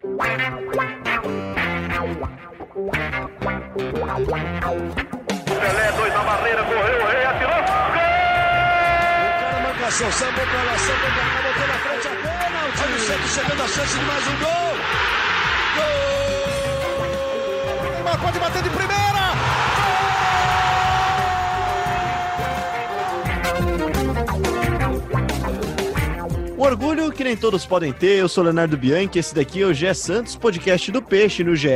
Pelé, dois na barreira, correu, o rei atirou. Gol! O cara marcação, sambou pra lá, sambou pra cá, botou na frente a pênalti. Olha o Santos chegando a chance de mais um gol. Gol! Neymar pode bater de primeira. Orgulho que nem todos podem ter, eu sou Leonardo Bianchi, esse daqui é o GE Santos, podcast do Peixe no GE.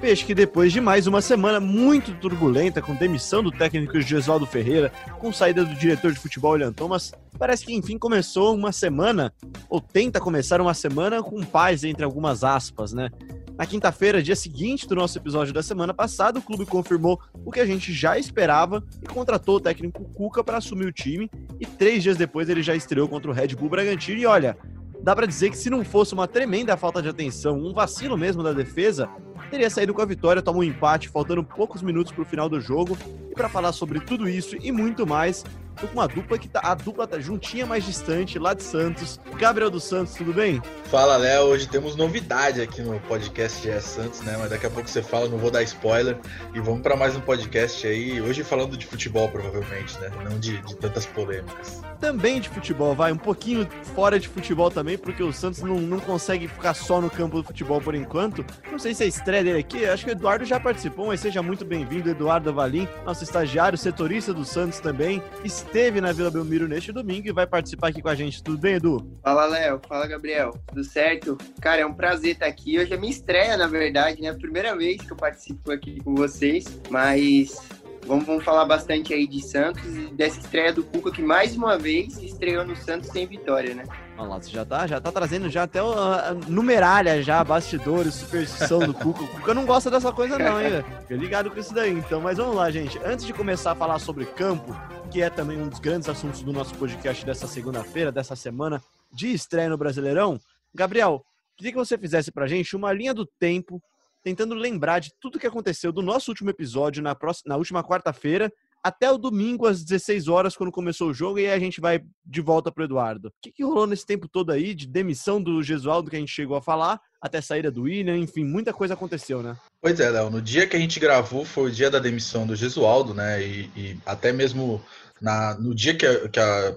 Peixe que depois de mais uma semana muito turbulenta, com demissão do técnico Gesualdo Ferreira, com saída do diretor de futebol William Thomas, parece que enfim começou uma semana, ou tenta começar uma semana com paz entre algumas aspas, né? Na quinta-feira, dia seguinte do nosso episódio da semana passada, o clube confirmou o que a gente já esperava e contratou o técnico Cuca para assumir o time. E três dias depois ele já estreou contra o Red Bull Bragantino. E olha, dá para dizer que se não fosse uma tremenda falta de atenção, um vacilo mesmo da defesa, teria saído com a vitória, tomou um empate, faltando poucos minutos para o final do jogo. E para falar sobre tudo isso e muito mais, tô com uma dupla que tá. A dupla tá juntinha, mais distante, lá de Santos. Gabriel dos Santos, tudo bem? Fala, Léo. Hoje temos novidade aqui no podcast GE Santos, né? Mas daqui a pouco você fala, não vou dar spoiler. E vamos para mais um podcast aí. Hoje falando de futebol, provavelmente, né? Não de, de tantas polêmicas. Também de futebol, vai. Um pouquinho fora de futebol também, porque o Santos não, não consegue ficar só no campo do futebol por enquanto. Não sei se é estreia dele aqui. Acho que o Eduardo já participou, mas seja muito bem-vindo, Eduardo Valim, nosso estagiário, setorista do Santos também. Esteve na Vila Belmiro neste domingo e vai participar aqui com a gente. Tudo bem, Edu? Fala, Léo. Fala, Gabriel. Tudo certo? Cara, é um prazer estar aqui. Hoje é minha estreia, na verdade, né? A primeira vez que eu participo aqui com vocês, mas vamos, vamos falar bastante aí de Santos e dessa estreia do Cuca, que mais uma vez estreou no Santos sem vitória, né? Olha lá, você já tá, já tá trazendo já até a numeralha já, bastidores, superstição do Cuca. O Cuca não gosta dessa coisa não, hein? Fica ligado com isso daí, então. Mas vamos lá, gente. Antes de começar a falar sobre campo, que é também um dos grandes assuntos do nosso podcast dessa segunda-feira, dessa semana de estreia no Brasileirão, Gabriel, queria que você fizesse pra gente uma linha do tempo, tentando lembrar de tudo que aconteceu do nosso último episódio na, próxima, na última quarta-feira até o domingo às 16 horas, quando começou o jogo, e aí a gente vai de volta pro Eduardo. O que, que rolou nesse tempo todo aí, de demissão do Gesualdo, que a gente chegou a falar, até a saída do William, enfim, muita coisa aconteceu, né? Pois é, Léo, no dia que a gente gravou foi o dia da demissão do Gesualdo, né? E, e até mesmo na, no dia que a, que a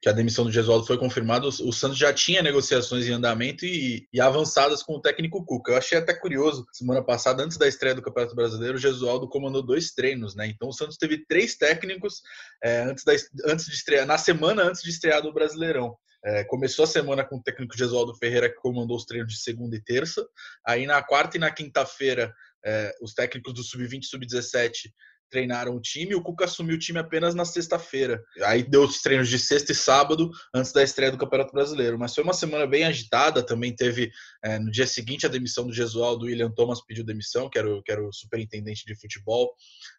que a demissão do Gesualdo foi confirmada, o Santos já tinha negociações em andamento e, e, avançadas com o técnico Cuca. Eu achei até curioso, semana passada, antes da estreia do Campeonato Brasileiro, o Gesualdo comandou dois treinos, né? Então o Santos teve três técnicos é, antes, da, antes de estrear, na semana antes de estrear do Brasileirão. É, começou a semana com o técnico Gesualdo Ferreira, que comandou os treinos de segunda e terça. Aí na quarta e na quinta-feira, é, os técnicos do Sub-20 e Sub-17 treinaram o time. O Cuca assumiu o time apenas na sexta-feira. Aí deu os treinos de sexta e sábado antes da estreia do Campeonato Brasileiro. Mas foi uma semana bem agitada. Também teve é, no dia seguinte a demissão do Gesualdo. O William Thomas pediu demissão, que era o, que era o superintendente de futebol.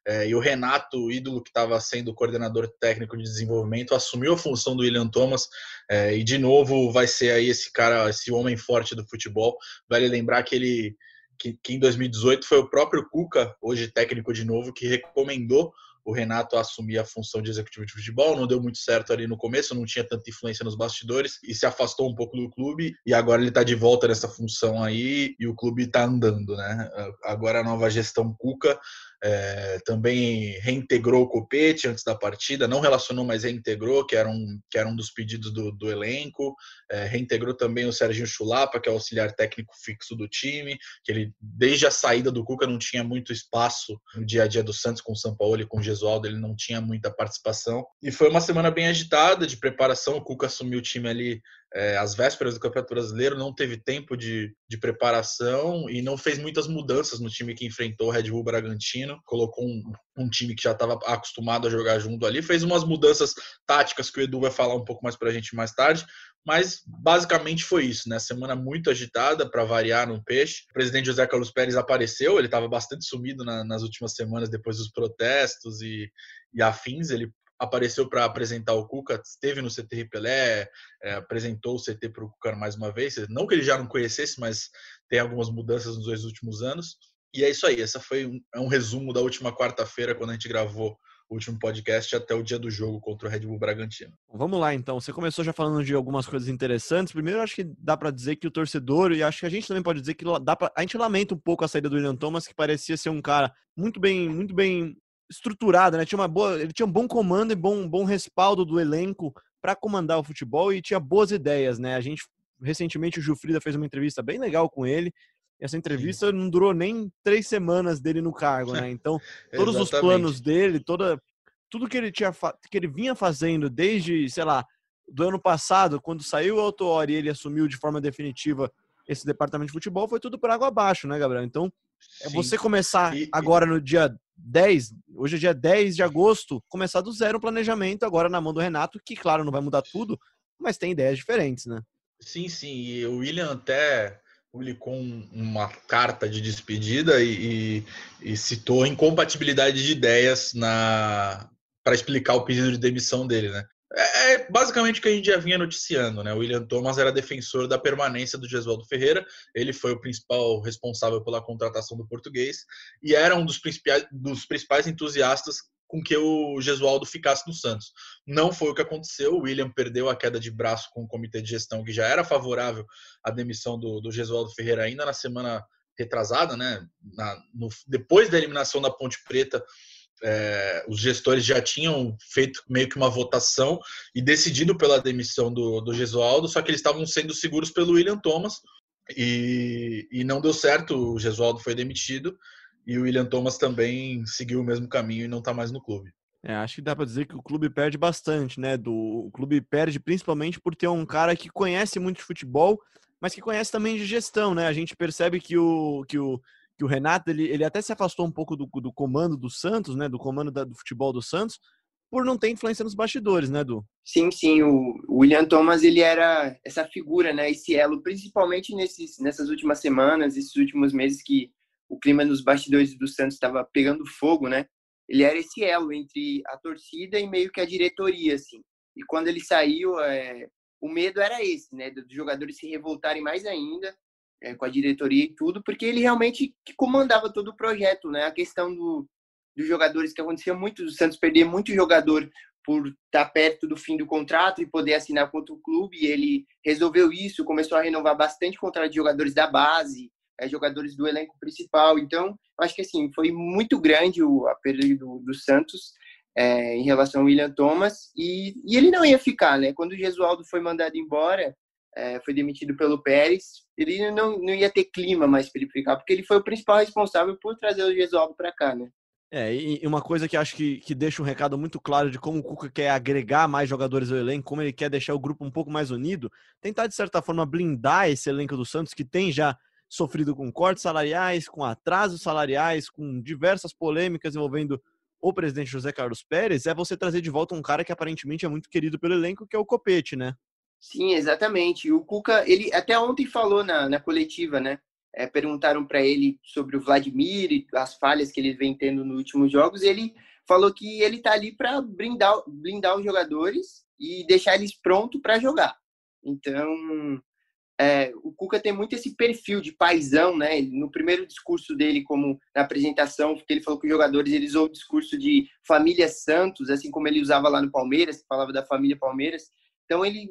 É, e o Renato, o ídolo que estava sendo coordenador técnico de desenvolvimento, assumiu a função do William Thomas. É, e de novo vai ser aí esse cara, esse homem forte do futebol. Vale lembrar que ele que, que, em 2018 foi o próprio Cuca, hoje técnico de novo, que recomendou o Renato assumir a função de executivo de futebol. Não deu muito certo ali no começo, não tinha tanta influência nos bastidores e se afastou um pouco do clube. E agora ele está de volta nessa função aí e o clube está andando, né? Agora a nova gestão Cuca é, também reintegrou o Copete antes da partida, não relacionou, mas reintegrou, que era um, que era um dos pedidos do, do elenco. É, reintegrou também o Serginho Chulapa, que é o auxiliar técnico fixo do time, que ele, desde a saída do Cuca, não tinha muito espaço no dia a dia do Santos com o São Paulo e com o Gesualdo, ele não tinha muita participação. E foi uma semana bem agitada de preparação, o Cuca assumiu o time ali é, vésperas do Campeonato Brasileiro, não teve tempo de, de preparação e não fez muitas mudanças no time que enfrentou o Red Bull Bragantino. Colocou um, um time que já estava acostumado a jogar junto ali. Fez umas mudanças táticas que o Edu vai falar um pouco mais para a gente mais tarde. Mas basicamente foi isso, né? Semana muito agitada para variar no peixe. O presidente José Carlos Pérez apareceu, ele estava bastante sumido na, nas últimas semanas depois dos protestos e, e afins. Ele apareceu para apresentar o Cuca, esteve no CT Pelé, é, apresentou o CT para o Cuca mais uma vez. Não que ele já não conhecesse, mas tem algumas mudanças nos dois últimos anos. E é isso aí, essa foi um, é um resumo da última quarta-feira, quando a gente gravou último podcast até o dia do jogo contra o Red Bull Bragantino. Vamos lá então. Você começou já falando de algumas coisas interessantes. Primeiro, acho que dá para dizer que o torcedor e acho que a gente também pode dizer que dá pra, a gente lamenta um pouco a saída do William Thomas, que parecia ser um cara muito bem, muito bem estruturado, né? Tinha uma boa, ele tinha um bom comando e bom, bom respaldo do elenco para comandar o futebol e tinha boas ideias, né? A gente recentemente o Gilfrida fez uma entrevista bem legal com ele. Essa entrevista Sim. não durou nem três semanas dele no cargo, né? Então, todos os planos dele, toda, tudo que ele tinha que ele vinha fazendo desde, sei lá, do ano passado, quando saiu o Autor e ele assumiu de forma definitiva esse departamento de futebol, foi tudo por água abaixo, né, Gabriel? Então, é você começar e, agora no dia 10, hoje é dia 10 de agosto, começar do zero o planejamento agora na mão do Renato, que claro, não vai mudar tudo, mas tem ideias diferentes, né? Sim, sim. E o William até publicou uma carta de despedida e, e, e citou incompatibilidade de ideias na para explicar o pedido de demissão dele, né? É, é basicamente o que a gente já vinha noticiando, né? O William Thomas era defensor da permanência do Gesualdo Ferreira, ele foi o principal responsável pela contratação do português e era um dos principais, dos principais entusiastas com que o Gesualdo ficasse no Santos. Não foi o que aconteceu. O William perdeu a queda de braço com o comitê de gestão, que já era favorável à demissão do, do Gesualdo Ferreira ainda na semana retrasada, né? Na, no, depois da eliminação da Ponte Preta, é, os gestores já tinham feito meio que uma votação e decidido pela demissão do, do Gesualdo, só que eles estavam sendo seguros pelo William Thomas e, e não deu certo. O Gesualdo foi demitido e o William Thomas também seguiu o mesmo caminho e não está mais no clube. É, acho que dá para dizer que o clube perde bastante, né? Do, o clube perde principalmente por ter um cara que conhece muito de futebol, mas que conhece também de gestão, né? A gente percebe que o, que o, que o Renato ele, ele até se afastou um pouco do, do comando do Santos, né? Do comando da, do futebol do Santos, por não ter influência nos bastidores, né, Du? Sim, sim. O William Thomas ele era essa figura, né? Esse elo, principalmente nesses, nessas últimas semanas, esses últimos meses que o clima nos bastidores do Santos estava pegando fogo, né? Ele era esse elo entre a torcida e meio que a diretoria, assim. E quando ele saiu, é, o medo era esse, né? Dos jogadores se revoltarem mais ainda é, com a diretoria e tudo, porque ele realmente comandava todo o projeto, né? A questão do, dos jogadores que acontecia muito, o Santos perder muito jogador por estar perto do fim do contrato e poder assinar com outro clube, e ele resolveu isso, começou a renovar bastante contrato de jogadores da base, é, jogadores do elenco principal. Então, acho que assim foi muito grande o, a perda do, do Santos é, em relação ao William Thomas e, e, ele não ia ficar, né? Quando o Gesualdo foi mandado embora, é, foi demitido pelo Pérez, ele não, não ia ter clima mais para ele ficar, porque ele foi o principal responsável por trazer o Gesualdo para cá, né? É, e uma coisa que acho que, que deixa um recado muito claro de como o Cuca quer agregar mais jogadores ao elenco, como ele quer deixar o grupo um pouco mais unido, tentar, de certa forma, blindar esse elenco do Santos, que tem já sofrido com cortes salariais, com atrasos salariais, com diversas polêmicas envolvendo o presidente José Carlos Pérez, é você trazer de volta um cara que aparentemente é muito querido pelo elenco, que é o Copete, né? Sim, exatamente. O Cuca, ele até ontem falou na, na coletiva, né? É, perguntaram para ele sobre o Vladimir e as falhas que ele vem tendo nos últimos jogos. Ele falou que ele tá ali para blindar, blindar os jogadores e deixar eles prontos para jogar. Então, é, o Cuca tem muito esse perfil de paisão, né? No primeiro discurso dele, como na apresentação, que ele falou que os jogadores eles usam o discurso de família Santos, assim como ele usava lá no Palmeiras, falava da família Palmeiras. Então ele,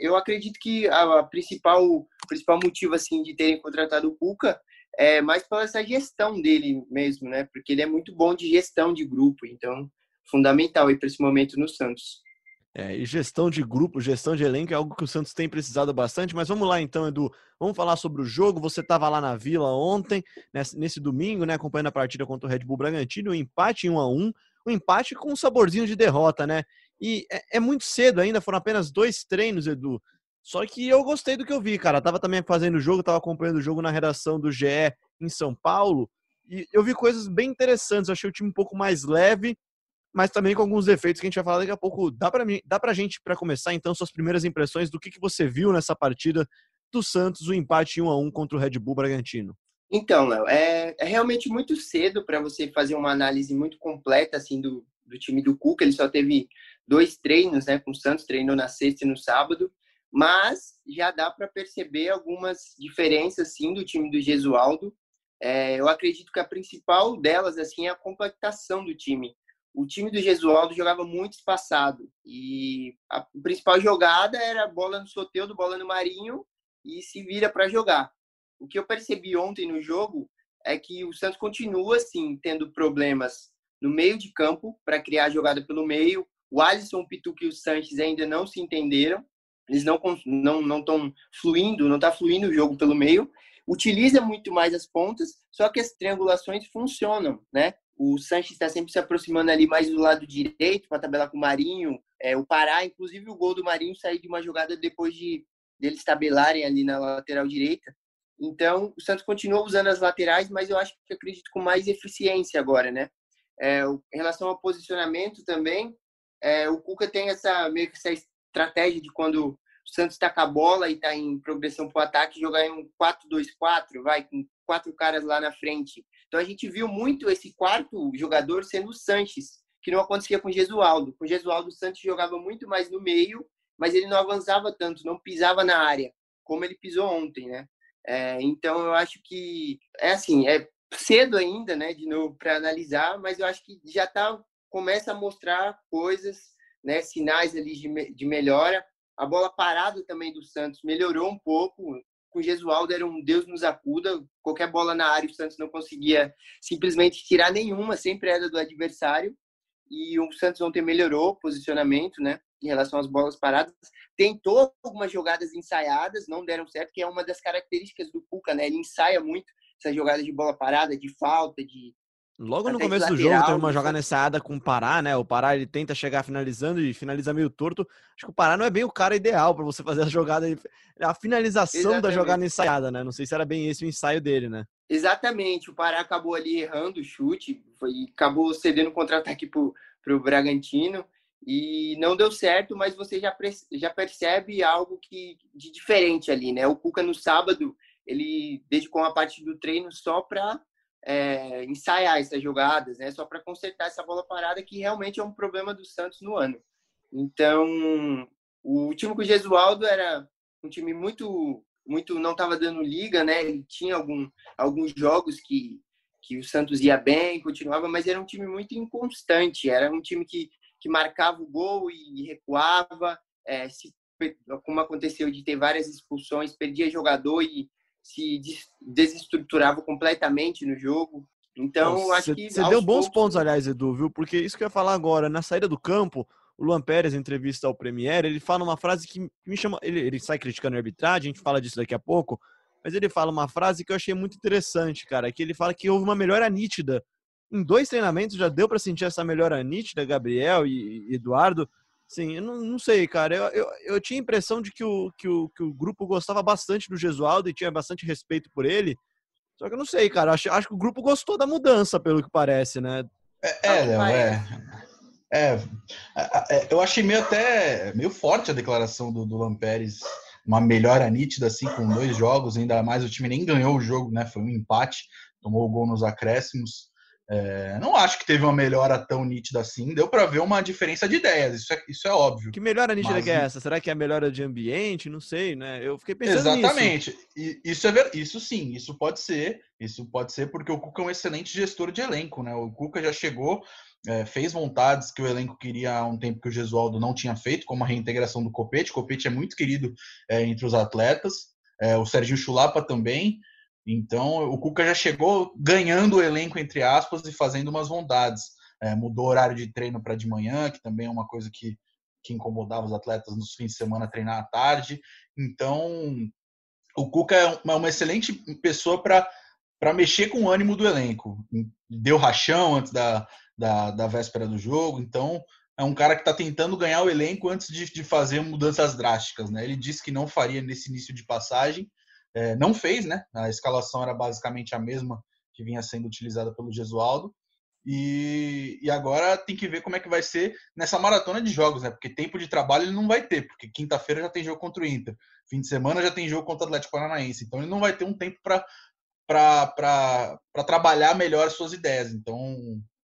eu acredito que a, principal, o principal motivo assim de terem contratado o Cuca é mais pela essa gestão dele mesmo, né? Porque ele é muito bom de gestão de grupo, então fundamental aí para esse momento no Santos. É, e gestão de grupo, gestão de elenco é algo que o Santos tem precisado bastante. Mas vamos lá então, Edu. Vamos falar sobre o jogo. Você estava lá na Vila ontem, nesse, nesse, domingo, né, acompanhando a partida contra o Red Bull Bragantino, um empate em 1 a 1 um empate com um saborzinho de derrota, né? E é, é muito cedo ainda, foram apenas dois treinos, Edu. Só que eu gostei do que eu vi, cara. tava também fazendo o jogo, tava acompanhando o jogo na redação do GE em São Paulo. E eu vi coisas bem interessantes. Eu achei o time um pouco mais leve mas também com alguns defeitos que a gente vai falar daqui a pouco. Dá para dá pra gente, para começar, então, suas primeiras impressões do que, que você viu nessa partida do Santos, o empate 1 a 1 contra o Red Bull Bragantino? Então, Léo, é, é, realmente muito cedo para você fazer uma análise muito completa assim do, do time do Cuca. Ele só teve dois treinos né, com o Santos, treinou na sexta e no sábado, mas já dá para perceber algumas diferenças assim, do time do Gesualdo. É, eu acredito que a principal delas assim, é a compactação do time o time do Gesualdo jogava muito espaçado e a principal jogada era bola no Soteudo, bola no Marinho e se vira para jogar. O que eu percebi ontem no jogo é que o Santos continua assim tendo problemas no meio de campo para criar a jogada pelo meio. O Alisson, o Pituca e o Sanches ainda não se entenderam. Eles não não não estão fluindo, não está fluindo o jogo pelo meio. Utiliza muito mais as pontas, só que as triangulações funcionam, né? O Sanches está sempre se aproximando ali mais do lado direito para tabelar com o Marinho. É, o Pará, inclusive o gol do Marinho saiu de uma jogada depois de deles tabelarem ali na lateral direita. Então, o Santos continua usando as laterais, mas eu acho que acredito com mais eficiência agora, né? É, em relação ao posicionamento também, é, o Cuca tem essa meio que essa estratégia de quando o Santos está com a bola e está em progressão para o ataque, jogar em um 4-2-4, vai, com quatro caras lá na frente. Então a gente viu muito esse quarto jogador sendo o Sanches, que não acontecia com o Gesualdo. Com o Gesualdo, o Santos jogava muito mais no meio, mas ele não avançava tanto, não pisava na área, como ele pisou ontem, né? É, então eu acho que é assim, é cedo ainda, né, de novo para analisar, mas eu acho que já tá começa a mostrar coisas, né, sinais ali de, de melhora. A bola parada também do Santos melhorou um pouco com o Gesualdo era um Deus nos acuda. Qualquer bola na área, o Santos não conseguia simplesmente tirar nenhuma, sempre era do adversário. E o Santos ontem melhorou o posicionamento, né? Em relação às bolas paradas. Tentou algumas jogadas ensaiadas, não deram certo, que é uma das características do Cuca, né? Ele ensaia muito essas jogadas de bola parada, de falta, de Logo no começo do jogo tem uma jogada nessa com o Pará, né? O Pará ele tenta chegar finalizando e finaliza meio torto. Acho que o Pará não é bem o cara ideal para você fazer a jogada, a finalização Exatamente. da jogada ensaiada, né? Não sei se era bem esse o ensaio dele, né? Exatamente. O Pará acabou ali errando o chute, foi, acabou cedendo contra-ataque pro, pro Bragantino e não deu certo, mas você já, já percebe algo que de diferente ali, né? O Cuca no sábado ele dedicou uma parte do treino só para é, ensaiar essas jogadas, né? Só para consertar essa bola parada que realmente é um problema do Santos no ano. Então, o time com o Gesualdo era um time muito, muito não estava dando liga, né? Ele tinha algum, alguns jogos que que o Santos ia bem, continuava, mas era um time muito inconstante. Era um time que que marcava o gol e recuava, é, se, como aconteceu de ter várias expulsões, perdia jogador e se desestruturava completamente no jogo. Então, Nossa, acho que. Você deu bons poucos... pontos, aliás, Edu, viu? Porque isso que eu ia falar agora, na saída do campo, o Luan Pérez, em entrevista ao Premier, ele fala uma frase que me chama. Ele, ele sai criticando a arbitragem, a gente fala disso daqui a pouco, mas ele fala uma frase que eu achei muito interessante, cara, que ele fala que houve uma melhora nítida. Em dois treinamentos já deu para sentir essa melhora nítida, Gabriel e, e Eduardo. Sim, eu não, não, sei, cara. Eu, eu, eu, tinha a impressão de que o, que, o, que o grupo gostava bastante do Gesualdo e tinha bastante respeito por ele. Só que eu não sei, cara. Acho, acho que o grupo gostou da mudança, pelo que parece, né? É, é, Léo, é, é, é, Eu achei meio até meio forte a declaração do, do Lampérez. Uma melhora nítida, assim, com dois jogos. Ainda mais o time nem ganhou o jogo, né? Foi um empate. Tomou o gol nos acréscimos. É, não acho que teve uma melhora tão nítida assim. Deu para ver uma diferença de ideias, isso é, isso é óbvio. Que melhora nítida Mas... que é essa? Será que é a melhora de ambiente? Não sei, né? Eu fiquei pensando Exatamente. nisso. Exatamente. Isso, é ver... isso sim, isso pode ser. Isso pode ser porque o Cuca é um excelente gestor de elenco, né? O Cuca já chegou, é, fez vontades que o elenco queria há um tempo que o Gesualdo não tinha feito, como a reintegração do Copete. O Copete é muito querido é, entre os atletas. É, o Serginho Chulapa também. Então, o Cuca já chegou ganhando o elenco, entre aspas, e fazendo umas bondades. É, mudou o horário de treino para de manhã, que também é uma coisa que, que incomodava os atletas nos fins de semana treinar à tarde. Então, o Cuca é uma, é uma excelente pessoa para mexer com o ânimo do elenco. Deu rachão antes da, da, da véspera do jogo, então é um cara que está tentando ganhar o elenco antes de, de fazer mudanças drásticas. Né? Ele disse que não faria nesse início de passagem, é, não fez, né? A escalação era basicamente a mesma que vinha sendo utilizada pelo Gesualdo. E, e, agora tem que ver como é que vai ser nessa maratona de jogos, né? Porque tempo de trabalho ele não vai ter, porque quinta-feira já tem jogo contra o Inter, fim de semana já tem jogo contra o Atlético Paranaense, então ele não vai ter um tempo para trabalhar melhor as suas ideias. Então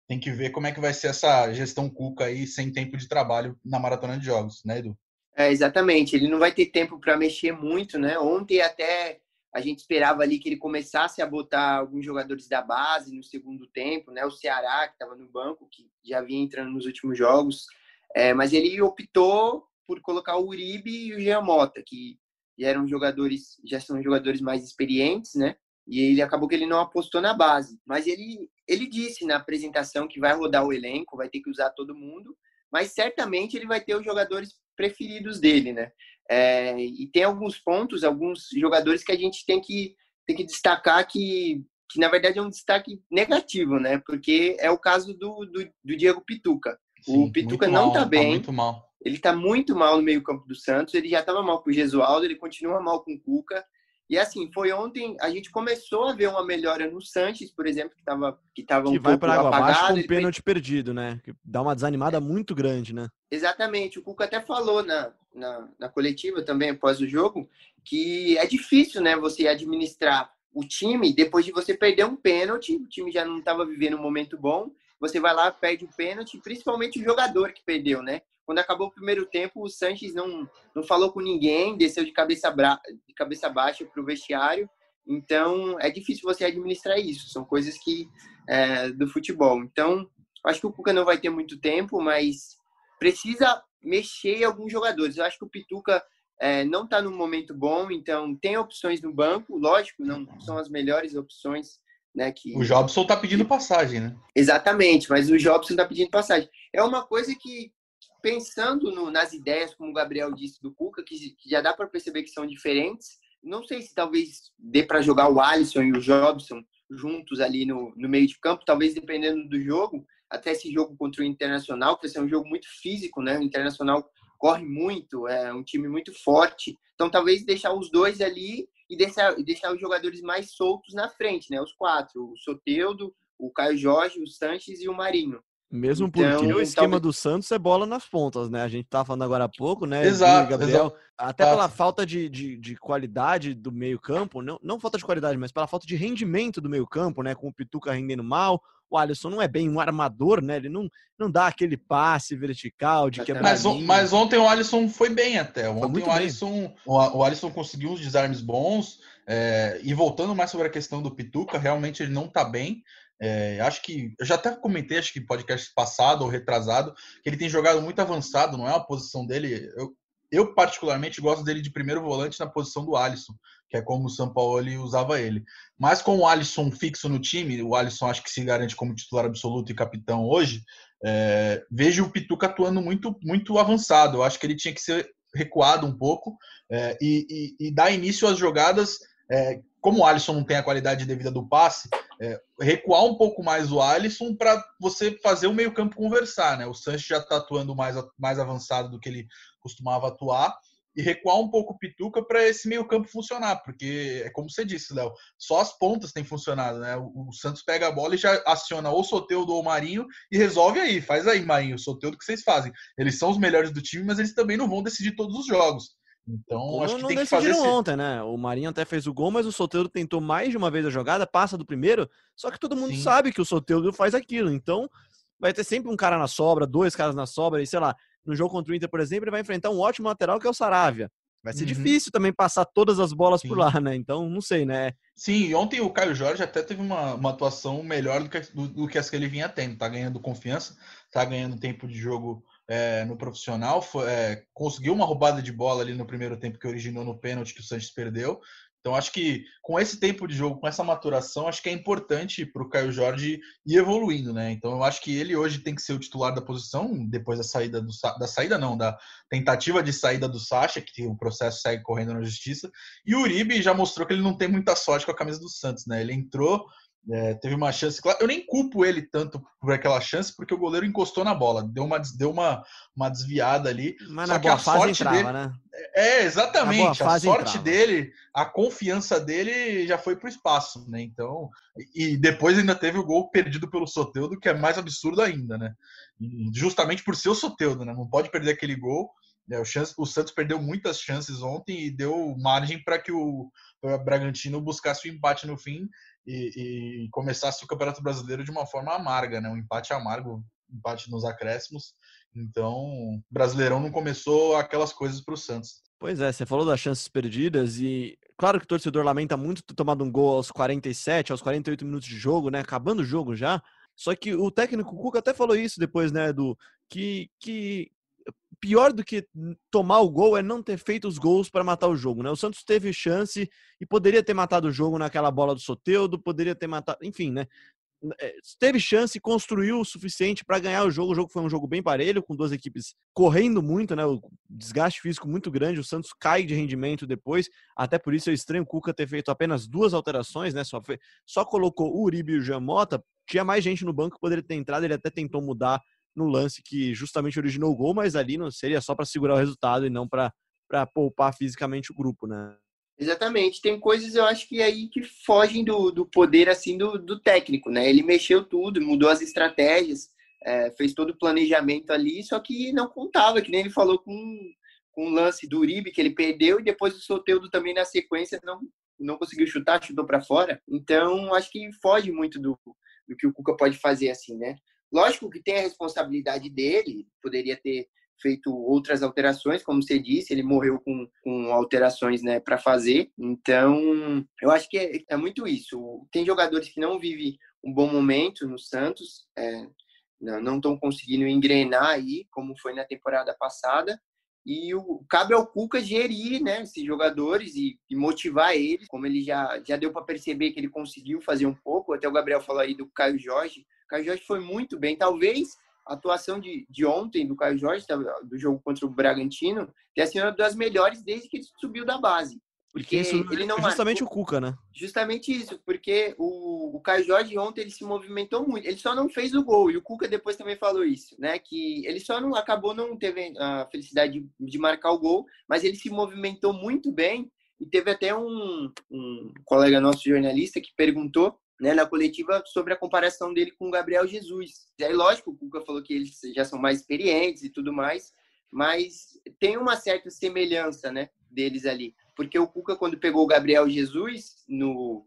tem que ver como é que vai ser essa gestão Cuca aí sem tempo de trabalho na maratona de jogos, né, Edu? É, exatamente, ele não vai ter tempo para mexer muito, né? Ontem até A gente esperava ali que ele começasse a botar alguns jogadores da base no segundo tempo, né? O Ceará, que estava no banco, que já vinha entrando nos últimos jogos. É, mas ele optou por colocar o Uribe e o Jean Mota, que eram jogadores, já são jogadores mais experientes, né? E ele acabou que ele não apostou na base. Mas ele, ele disse na apresentação que vai rodar o elenco, vai ter que usar todo mundo, mas certamente ele vai ter os jogadores preferidos dele, né? É, e tem alguns pontos, alguns jogadores que a gente tem que, tem que destacar que, que, na verdade, é um destaque negativo, né? Porque é o caso do, do, do Diego Pituca. Sim, o Pituca não mal, tá bem. Tá muito mal. Ele tá muito mal no meio-campo do Santos. Ele já estava mal com o Gesualdo, ele continua mal com o Cuca. E assim, foi ontem, a gente começou a ver uma melhora no Sanches, por exemplo, que estava que tava um que vai para água abaixo com um pênalti perdido, né? Que dá uma desanimada é. muito grande, né? Exatamente. O Cuca até falou na, na, na, coletiva também, após o jogo, que é difícil, né, você administrar o time depois de você perder um pênalti, o time já não estava vivendo um momento bom, você vai lá, perde o pênalti, principalmente o jogador que perdeu, né? Quando acabou o primeiro tempo, o Sanches não, não falou com ninguém, desceu de cabeça, bra... de cabeça baixa para o vestiário. Então, é difícil você administrar isso. São coisas que é, do futebol. Então, acho que o Cuca não vai ter muito tempo, mas precisa mexer em alguns jogadores. Eu acho que o Pituca é, não está num momento bom, então tem opções no banco, lógico, não são as melhores opções. Né, que, o Jobson está pedindo passagem, né? Exatamente, mas o Jobson está pedindo passagem. É uma coisa que, pensando no, nas ideias, como o Gabriel disse do Cuca, que, que já dá para perceber que são diferentes. Não sei se talvez dê para jogar o Alisson e o Jobson juntos ali no, no meio de campo, talvez dependendo do jogo, até esse jogo contra o Internacional, que vai ser um jogo muito físico, né? O Internacional corre muito, é um time muito forte. Então, talvez deixar os dois ali e deixar, deixar os jogadores mais soltos na frente, né? Os quatro, o Soteudo, o Caio Jorge, o Sanches e o Marinho. Mesmo então, porque o esquema do Santos é bola nas pontas, né? A gente tava falando agora há pouco, né? Exato, Gabriel, exato. Até pela falta de, de, de, qualidade do meio-campo, não, não falta de qualidade, mas pela falta de rendimento do meio-campo, né? Com o Pituca rendendo mal. O Alisson não é bem um armador, né? Ele não, não dá aquele passe vertical de quebrar. Mas, mas ontem o Alisson foi bem até. Ontem o Alisson, o, o Alisson conseguiu uns desarmes bons. É, e voltando mais sobre a questão do Pituca, realmente ele não tá bem. É, acho que eu já até comentei, acho que podcast passado ou retrasado, que ele tem jogado muito avançado, não é a posição dele. Eu, eu particularmente gosto dele de primeiro volante na posição do Alisson, que é como o São Paulo usava ele. Mas com o Alisson fixo no time, o Alisson acho que se garante como titular absoluto e capitão hoje. É, vejo o Pituca atuando muito, muito avançado. Eu acho que ele tinha que ser recuado um pouco é, e, e, e, dar início às jogadas. É, como o Alisson não tem a qualidade devida do passe, é, recuar um pouco mais o Alisson para você fazer o meio-campo conversar, né? O Sanches já está atuando mais, mais avançado do que ele costumava atuar e recuar um pouco o Pituca para esse meio-campo funcionar, porque é como você disse, Léo, só as pontas têm funcionado, né? O, Santos pega a bola e já aciona ou o Soteudo ou Marinho e resolve aí, faz aí, Marinho, o Soteudo que vocês fazem. Eles são os melhores do time, mas eles também não vão decidir todos os jogos. Então, Como acho que tem que fazer ontem, né? O Marinho até fez o gol, mas o Soteldo tentou mais de uma vez a jogada, passa do primeiro, só que todo mundo Sim. sabe que o Soteldo faz aquilo. Então, vai ter sempre um cara na sobra, dois caras na sobra, e sei lá, no jogo contra o Inter, por exemplo, ele vai enfrentar um ótimo lateral que é o Saravia. Vai ser uhum. difícil também passar todas as bolas Sim. por lá, né? Então, não sei, né? Sim, ontem o Caio Jorge até teve uma, uma atuação melhor do que, do, do que as que ele vinha tendo. Tá ganhando confiança, tá ganhando tempo de jogo é, no profissional, foi, é, conseguiu uma roubada de bola ali no primeiro tempo que originou no pênalti que o Sanches perdeu. Então, acho que com esse tempo de jogo, com essa maturação, acho que é importante para o Caio Jorge ir evoluindo, né? Então, eu acho que ele hoje tem que ser o titular da posição, depois da saída do da saída, não, da tentativa de saída do Sacha, que o processo segue correndo na justiça. E o Uribe já mostrou que ele não tem muita sorte com a camisa do Santos, né? Ele entrou é, teve uma chance, eu nem culpo ele tanto por aquela chance, porque o goleiro encostou na bola, deu uma, deu uma, uma desviada ali. Mas na boa fase entrava, dele, né? É, exatamente. A sorte entrava. dele, a confiança dele já foi pro espaço, né? Então, e depois ainda teve o gol perdido pelo Soteudo, que é mais absurdo ainda, né? Justamente por ser o Soteudo, né? Não pode perder aquele gol. Né? O, chance, o Santos perdeu muitas chances ontem e deu margem para que o Bragantino buscasse o empate no fim e, e começasse o Campeonato Brasileiro de uma forma amarga, né? Um empate amargo, empate nos acréscimos. Então, o Brasileirão não começou aquelas coisas para o Santos. Pois é, você falou das chances perdidas e claro que o torcedor lamenta muito ter tomado um gol aos 47, aos 48 minutos de jogo, né? Acabando o jogo já. Só que o técnico Cuca até falou isso depois, né, do que, que pior do que tomar o gol é não ter feito os gols para matar o jogo, né? O Santos teve chance e poderia ter matado o jogo naquela bola do Soteudo, poderia ter matado, enfim, né? É, teve chance construiu o suficiente para ganhar o jogo. O jogo foi um jogo bem parelho, com duas equipes correndo muito, né? O desgaste físico muito grande. O Santos cai de rendimento depois. Até por isso é estranho o Cuca ter feito apenas duas alterações, né? Só, foi, só colocou o Uribe e o Jamota. Tinha mais gente no banco que poderia ter entrado. Ele até tentou mudar no lance que justamente originou o gol, mas ali não seria só para segurar o resultado e não para poupar fisicamente o grupo, né? Exatamente. Tem coisas, eu acho que aí que fogem do, do poder assim do, do técnico, né? Ele mexeu tudo, mudou as estratégias, é, fez todo o planejamento ali, só que não contava, que nem ele falou com, com o lance do Uribe que ele perdeu e depois o Soteudo também na sequência não, não conseguiu chutar, chutou para fora. Então, acho que foge muito do, do que o Cuca pode fazer assim, né? Lógico que tem a responsabilidade dele, poderia ter feito outras alterações, como você disse, ele morreu com, com alterações né, para fazer. Então, eu acho que é, é, muito isso. Tem jogadores que não vivem um bom momento no Santos, é, não estão conseguindo engrenar aí, como foi na temporada passada. E o, cabe ao Cuca gerir né, esses jogadores e, e motivar eles, como ele já, já deu para perceber que ele conseguiu fazer um pouco. Até o Gabriel falou aí do Caio Jorge. O Caio Jorge foi muito bem. Talvez a atuação de, de ontem do Caio Jorge, tá, do jogo contra o Bragantino, tenha sido uma das melhores desde que ele subiu da base. Porque isso ele não justamente marcou, o Cuca, né? Justamente isso, porque o, o Caio Jorge ontem ele se movimentou muito. Ele só não fez o gol, e o Cuca depois também falou isso, né? Que ele só não acabou não teve a felicidade de, de marcar o gol, mas ele se movimentou muito bem. E teve até um, um colega nosso jornalista que perguntou né, na coletiva sobre a comparação dele com o Gabriel Jesus. E aí, lógico, o Cuca falou que eles já são mais experientes e tudo mais, mas tem uma certa semelhança, né, deles ali. Porque o Cuca, quando pegou o Gabriel Jesus no,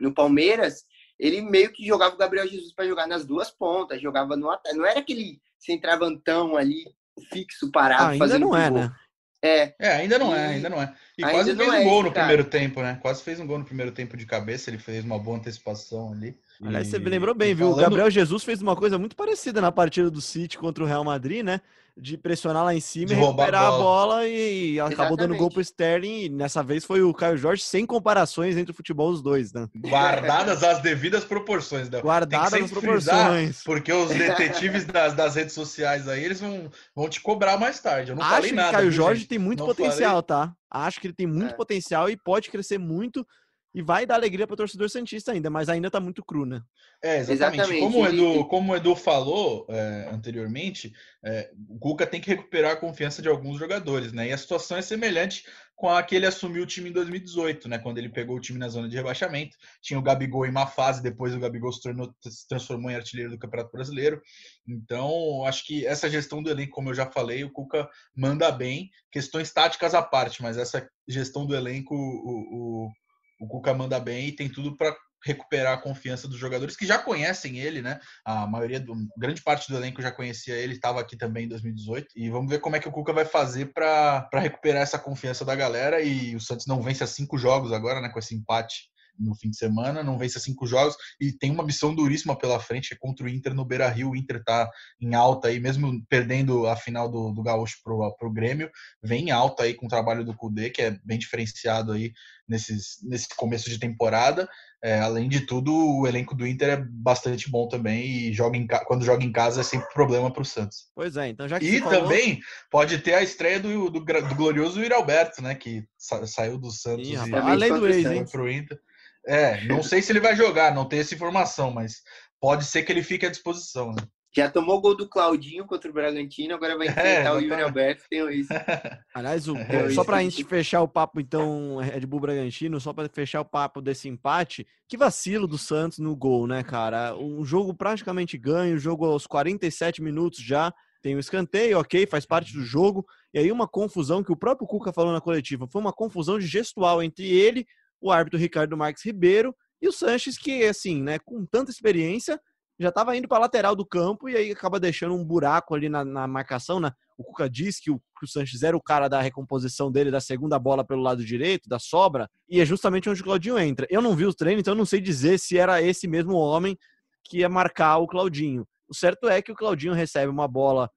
no Palmeiras, ele meio que jogava o Gabriel Jesus para jogar nas duas pontas, jogava no ataque. Não era aquele centravantão ali fixo, parado, ah, ainda fazendo não é, gol. né? É. é, ainda não é, ainda não é. E ainda quase fez um é gol no cara. primeiro tempo, né? Quase fez um gol no primeiro tempo de cabeça, ele fez uma boa antecipação ali. Aliás, você lembrou bem, viu? Falando... O Gabriel Jesus fez uma coisa muito parecida na partida do City contra o Real Madrid, né? De pressionar lá em cima de e recuperar a bola, a bola e Exatamente. acabou dando gol pro Sterling. E nessa vez foi o Caio Jorge sem comparações entre o futebol dos dois, né? Guardadas as devidas proporções, né? Guardadas as proporções. Porque os detetives das, das redes sociais aí, eles vão, vão te cobrar mais tarde. Eu não Acho falei nada. Que o Caio Jorge gente? tem muito não potencial, falei... tá? Acho que ele tem muito é. potencial e pode crescer muito e vai dar alegria para o torcedor santista ainda, mas ainda está muito cru, né? É, exatamente. exatamente. Como, o Edu, como o Edu falou é, anteriormente, é, o Cuca tem que recuperar a confiança de alguns jogadores, né? E a situação é semelhante com a que ele assumiu o time em 2018, né? Quando ele pegou o time na zona de rebaixamento. Tinha o Gabigol em uma fase, depois o Gabigol se, tornou, se transformou em artilheiro do Campeonato Brasileiro. Então, acho que essa gestão do elenco, como eu já falei, o Cuca manda bem. Questões táticas à parte, mas essa gestão do elenco, o, o o Cuca manda bem e tem tudo para recuperar a confiança dos jogadores que já conhecem ele, né? A maioria, do, grande parte do elenco já conhecia ele, estava aqui também em 2018. E vamos ver como é que o Cuca vai fazer para recuperar essa confiança da galera. E o Santos não vence a cinco jogos agora, né? Com esse empate no fim de semana, não vence cinco jogos e tem uma missão duríssima pela frente, é contra o Inter no Beira Rio. O Inter tá em alta aí, mesmo perdendo a final do, do Gaúcho pro, pro Grêmio, vem em alta aí com o trabalho do Cudê, que é bem diferenciado aí nesses, nesse começo de temporada. É, além de tudo, o elenco do Inter é bastante bom também e joga em, quando joga em casa é sempre problema para o Santos. Pois é, então já que E também pode ter a estreia do, do, do glorioso Iralberto, né? Que sa, saiu do Santos Ih, e além do ex, hein? Pro Inter. É, não sei se ele vai jogar, não tenho essa informação, mas pode ser que ele fique à disposição, né? Já tomou o gol do Claudinho contra o Bragantino, agora vai é, enfrentar é, o Yuri Alberto, tem isso. Aliás, o, é, só para a gente fechar o papo, então, Red Bull Bragantino, só para fechar o papo desse empate, que vacilo do Santos no gol, né, cara? Um jogo praticamente ganho, jogo aos 47 minutos já, tem o um escanteio, ok, faz parte do jogo, e aí uma confusão que o próprio Cuca falou na coletiva, foi uma confusão de gestual entre ele o árbitro Ricardo Marques Ribeiro e o Sanches, que, assim, né, com tanta experiência, já estava indo para a lateral do campo e aí acaba deixando um buraco ali na, na marcação. Né? o Cuca diz que o, que o Sanches era o cara da recomposição dele, da segunda bola pelo lado direito, da sobra, e é justamente onde o Claudinho entra. Eu não vi os treinos, então eu não sei dizer se era esse mesmo homem que ia marcar o Claudinho. O certo é que o Claudinho recebe uma bola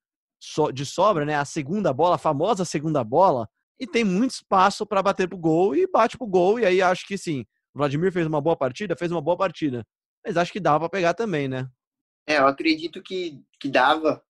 de sobra, né? A segunda bola, a famosa segunda bola, e tem muito espaço para bater pro gol e bate pro gol. E aí acho que sim, o Vladimir fez uma boa partida, fez uma boa partida. Mas acho que dava para pegar também, né? É, eu acredito que, que dava,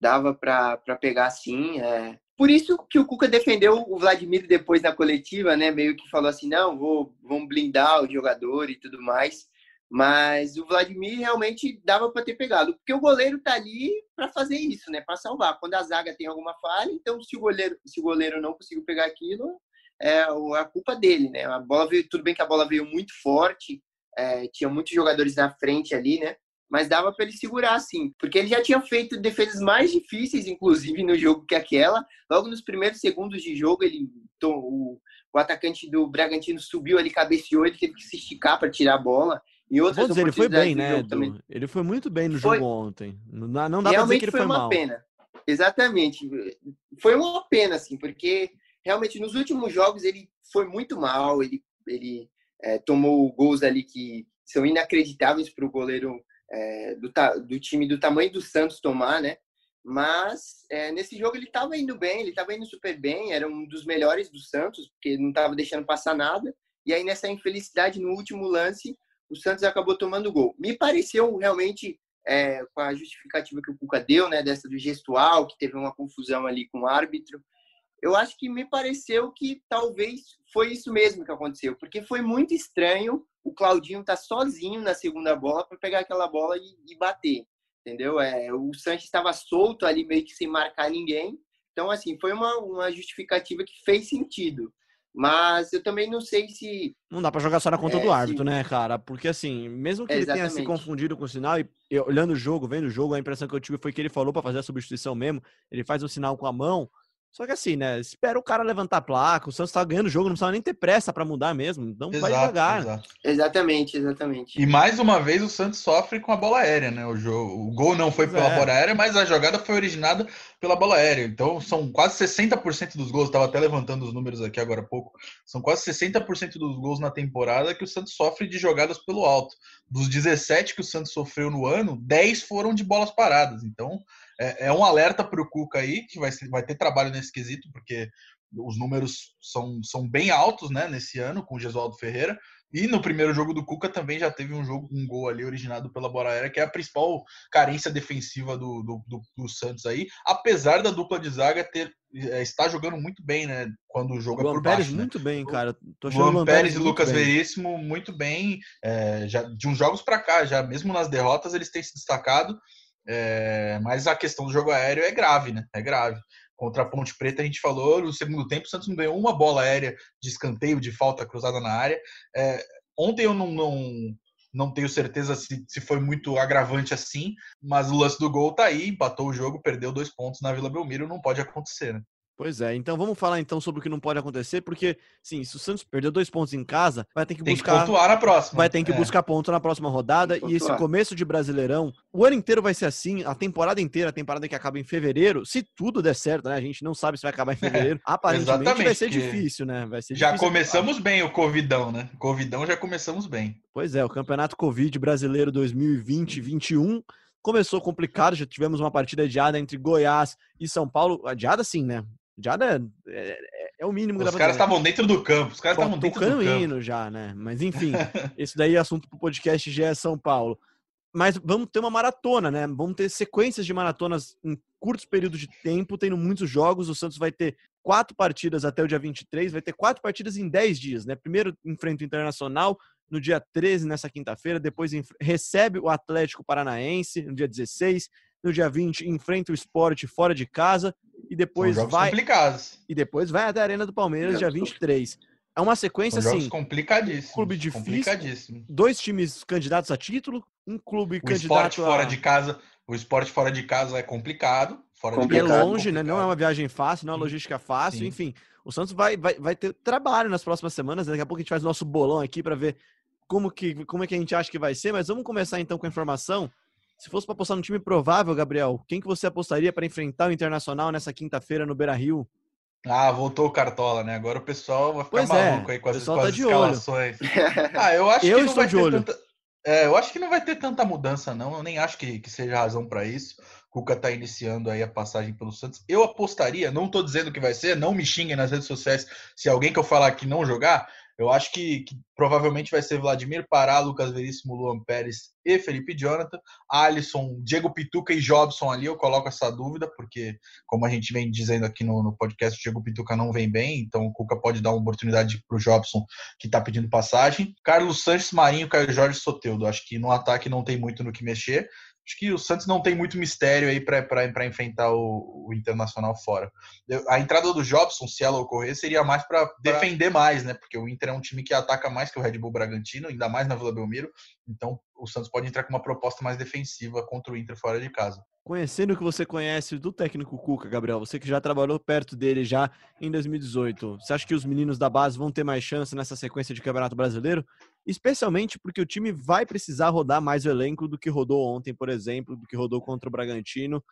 dava para pegar sim. É. Por isso que o Cuca defendeu o Vladimir depois na coletiva, né? Meio que falou assim, não, vou, vamos blindar o jogador e tudo mais. Mas o Vladimir realmente dava para ter pegado, porque o goleiro tá ali para fazer isso, né? Para salvar. Quando a zaga tem alguma falha, então se o goleiro, se o goleiro não conseguiu pegar aquilo, é a culpa dele, né? A bola veio, tudo bem que a bola veio muito forte, é, tinha muitos jogadores na frente ali, né? Mas dava para ele segurar, assim, porque ele já tinha feito defesas mais difíceis, inclusive no jogo que aquela. Logo nos primeiros segundos de jogo, ele o, o atacante do Bragantino subiu ali, cabeceou, ele teve que se esticar para tirar a bola. E outras dizer, ele foi bem, né? Do... Ele foi muito bem no foi... jogo ontem. Não, não dá pra dizer que ele foi, foi uma mal. pena. Exatamente. Foi uma pena, assim, porque realmente nos últimos jogos ele foi muito mal. Ele, ele é, tomou gols ali que são inacreditáveis para o goleiro é, do, do time do tamanho do Santos tomar, né? Mas é, nesse jogo ele estava indo bem, ele estava indo super bem, era um dos melhores do Santos, porque não estava deixando passar nada. E aí nessa infelicidade no último lance, o Santos acabou tomando gol. Me pareceu realmente, é, com a justificativa que o Cuca deu, né, dessa do gestual, que teve uma confusão ali com o árbitro, eu acho que me pareceu que talvez foi isso mesmo que aconteceu, porque foi muito estranho o Claudinho tá sozinho na segunda bola para pegar aquela bola e, e bater, entendeu? É, o Santos estava solto ali, meio que sem marcar ninguém. Então, assim, foi uma, uma justificativa que fez sentido. Mas eu também não sei se. Não dá para jogar só na conta é, do árbitro, se... né, cara? Porque assim, mesmo que ele tenha se confundido com o sinal, e eu, olhando o jogo, vendo o jogo, a impressão que eu tive foi que ele falou para fazer a substituição mesmo. Ele faz o sinal com a mão. Só que assim, né? Espera o cara levantar a placa. O Santos tá ganhando o jogo, não precisa nem ter pressa para mudar mesmo. Então exato, vai devagar. Exato. Exatamente, exatamente. E mais uma vez o Santos sofre com a bola aérea, né? O, jogo, o gol não foi pela é. bola aérea, mas a jogada foi originada pela bola aérea. Então são quase 60% dos gols. Estava até levantando os números aqui agora há pouco. São quase 60% dos gols na temporada que o Santos sofre de jogadas pelo alto. Dos 17 que o Santos sofreu no ano, 10 foram de bolas paradas. Então é, é um alerta para o Cuca aí, que vai, vai ter trabalho nesse quesito, porque os números são, são bem altos né, nesse ano com o Gesualdo Ferreira. E no primeiro jogo do Cuca também já teve um jogo, um gol ali originado pela Bora Aérea, que é a principal carência defensiva do, do, do, do Santos aí, apesar da dupla de zaga ter é, está jogando muito bem, né? Quando o jogo o é por Pérez baixo. Né? muito bem, cara. Tô Luan, Luan Pérez, Pérez e Lucas bem. Veríssimo muito bem. É, já, de uns jogos para cá, já mesmo nas derrotas, eles têm se destacado. É, mas a questão do jogo aéreo é grave, né? É grave. Contra a Ponte Preta, a gente falou, no segundo tempo, o Santos não ganhou uma bola aérea de escanteio, de falta cruzada na área. É, ontem eu não, não, não tenho certeza se, se foi muito agravante assim, mas o lance do gol tá aí, empatou o jogo, perdeu dois pontos na Vila Belmiro, não pode acontecer, né? Pois é, então vamos falar então sobre o que não pode acontecer, porque, sim, se o Santos perdeu dois pontos em casa, vai ter que tem buscar. Que pontuar na próxima. Vai ter que é. buscar ponto na próxima rodada. E esse começo de Brasileirão, o ano inteiro vai ser assim, a temporada inteira, a temporada que acaba em fevereiro, se tudo der certo, né? A gente não sabe se vai acabar em fevereiro. É, Aparentemente vai ser difícil, né? Vai ser já começamos bem o Covidão, né? Covidão já começamos bem. Pois é, o Campeonato Covid Brasileiro 2020-21 começou complicado, já tivemos uma partida adiada entre Goiás e São Paulo. Adiada sim, né? Já é, é, é o mínimo. Os caras estavam dentro do campo. Os caras estavam dentro do campo. já, né? Mas enfim, esse daí é assunto para o podcast já é São Paulo. Mas vamos ter uma maratona, né? Vamos ter sequências de maratonas em curtos períodos de tempo, tendo muitos jogos. O Santos vai ter quatro partidas até o dia 23, vai ter quatro partidas em 10 dias, né? Primeiro enfrenta o Internacional no dia 13, nessa quinta-feira, depois recebe o Atlético Paranaense no dia 16, no dia 20 enfrenta o esporte fora de casa e depois vai. complicados. E depois vai até a Arena do Palmeiras, dia 23. É uma sequência assim. complicadíssimo. Clube difícil. Complicadíssimo. Dois times candidatos a título, um clube o candidato esporte a... fora de casa. O esporte fora de casa é complicado. Fora complicado, de casa, é longe, né? Não é uma viagem fácil, não é uma logística fácil. Sim. Enfim, o Santos vai, vai, vai ter trabalho nas próximas semanas. Daqui a pouco a gente faz o nosso bolão aqui para ver como, que, como é que a gente acha que vai ser. Mas vamos começar então com a informação Se fosse para apostar no time provável, Gabriel, quem que você apostaria para enfrentar o Internacional nessa quinta-feira no Beira-Rio? Ah, voltou o Cartola, né? Agora o pessoal vai ficar Pois é, maluco aí com as, com tá as de olho. escalações. Ah, eu acho Eu que não estou vai de ter olho. tanta. É, eu acho que não vai ter tanta mudança, não. Eu nem acho que, que seja razão para isso. O Cuca tá iniciando aí a passagem pelo Santos. Eu apostaria, não tô dizendo que vai ser, não me xinguem nas redes sociais se alguém que eu falar que não jogar. Eu acho que, que provavelmente vai ser Vladimir Pará, Lucas Veríssimo, Luan Pérez e Felipe Jonathan. Alisson, Diego Pituca e Jobson ali, eu coloco essa dúvida, porque, como a gente vem dizendo aqui no, no podcast, o Diego Pituca não vem bem, então o Cuca pode dar uma oportunidade para o Jobson, que está pedindo passagem. Carlos Sanches, Marinho, Caio Jorge Soteudo. Acho que no ataque não tem muito no que mexer. Acho que o Santos não tem muito mistério aí para enfrentar o, o Internacional fora. Eu- A entrada do Jobson, se ela ocorrer, seria mais para defender mais, né? Porque o Inter é um time que ataca mais que o Red Bull Bragantino, ainda mais na Vila Belmiro. Então o Santos pode entrar com uma proposta mais defensiva contra o Inter fora de casa. Conhecendo o que você conhece do técnico Cuca, Gabriel, você que já trabalhou perto dele já em 2018, você acha que os meninos da base vão ter mais chance nessa sequência de Campeonato Brasileiro? Especialmente porque o time vai precisar rodar mais o elenco do que rodou ontem, por exemplo, do que rodou contra o Bragantino.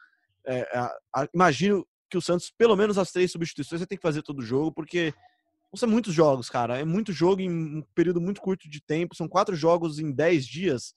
É, a- a- imagino que o Santos, pelo menos as três substituições, vai ter que fazer todo o jogo, porque são muitos jogos, cara. É muito jogo em um período muito curto de tempo. São quatro jogos em dez dias.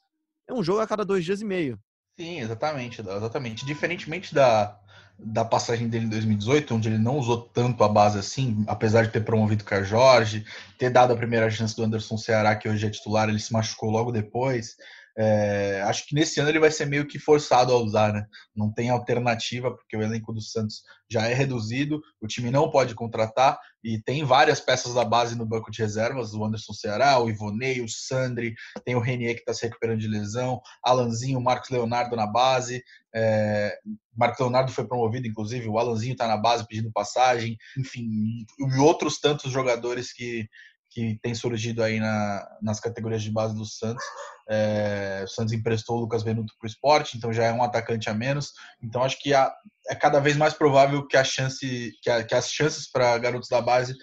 É um jogo a cada dois dias e meio. Sim, exatamente, exatamente. Diferentemente da, da passagem dele em 2018, onde ele não usou tanto a base assim, apesar de ter promovido o Caio Jorge, ter dado a primeira chance do Anderson Ceará, que hoje é titular, ele se machucou logo depois. É, acho que nesse ano ele vai ser meio que forçado a usar, né? Não tem alternativa, porque o elenco do Santos já é reduzido, o time não pode contratar e tem várias peças da base no banco de reservas, o Anderson Ceará, o Ivonei, o Sandri, tem o Renier que está se recuperando de lesão, Alanzinho, o Marcos Leonardo na base, é, Marcos Leonardo foi promovido, inclusive, o Alanzinho está na base pedindo passagem, enfim, e outros tantos jogadores que, que têm surgido aí na, nas categorias de base do Santos. É, o Santos emprestou o Lucas Venuto para o esporte, então já é um atacante a menos. Então acho que é cada vez mais provável que, a chance, que, a, que as chances para garotos da base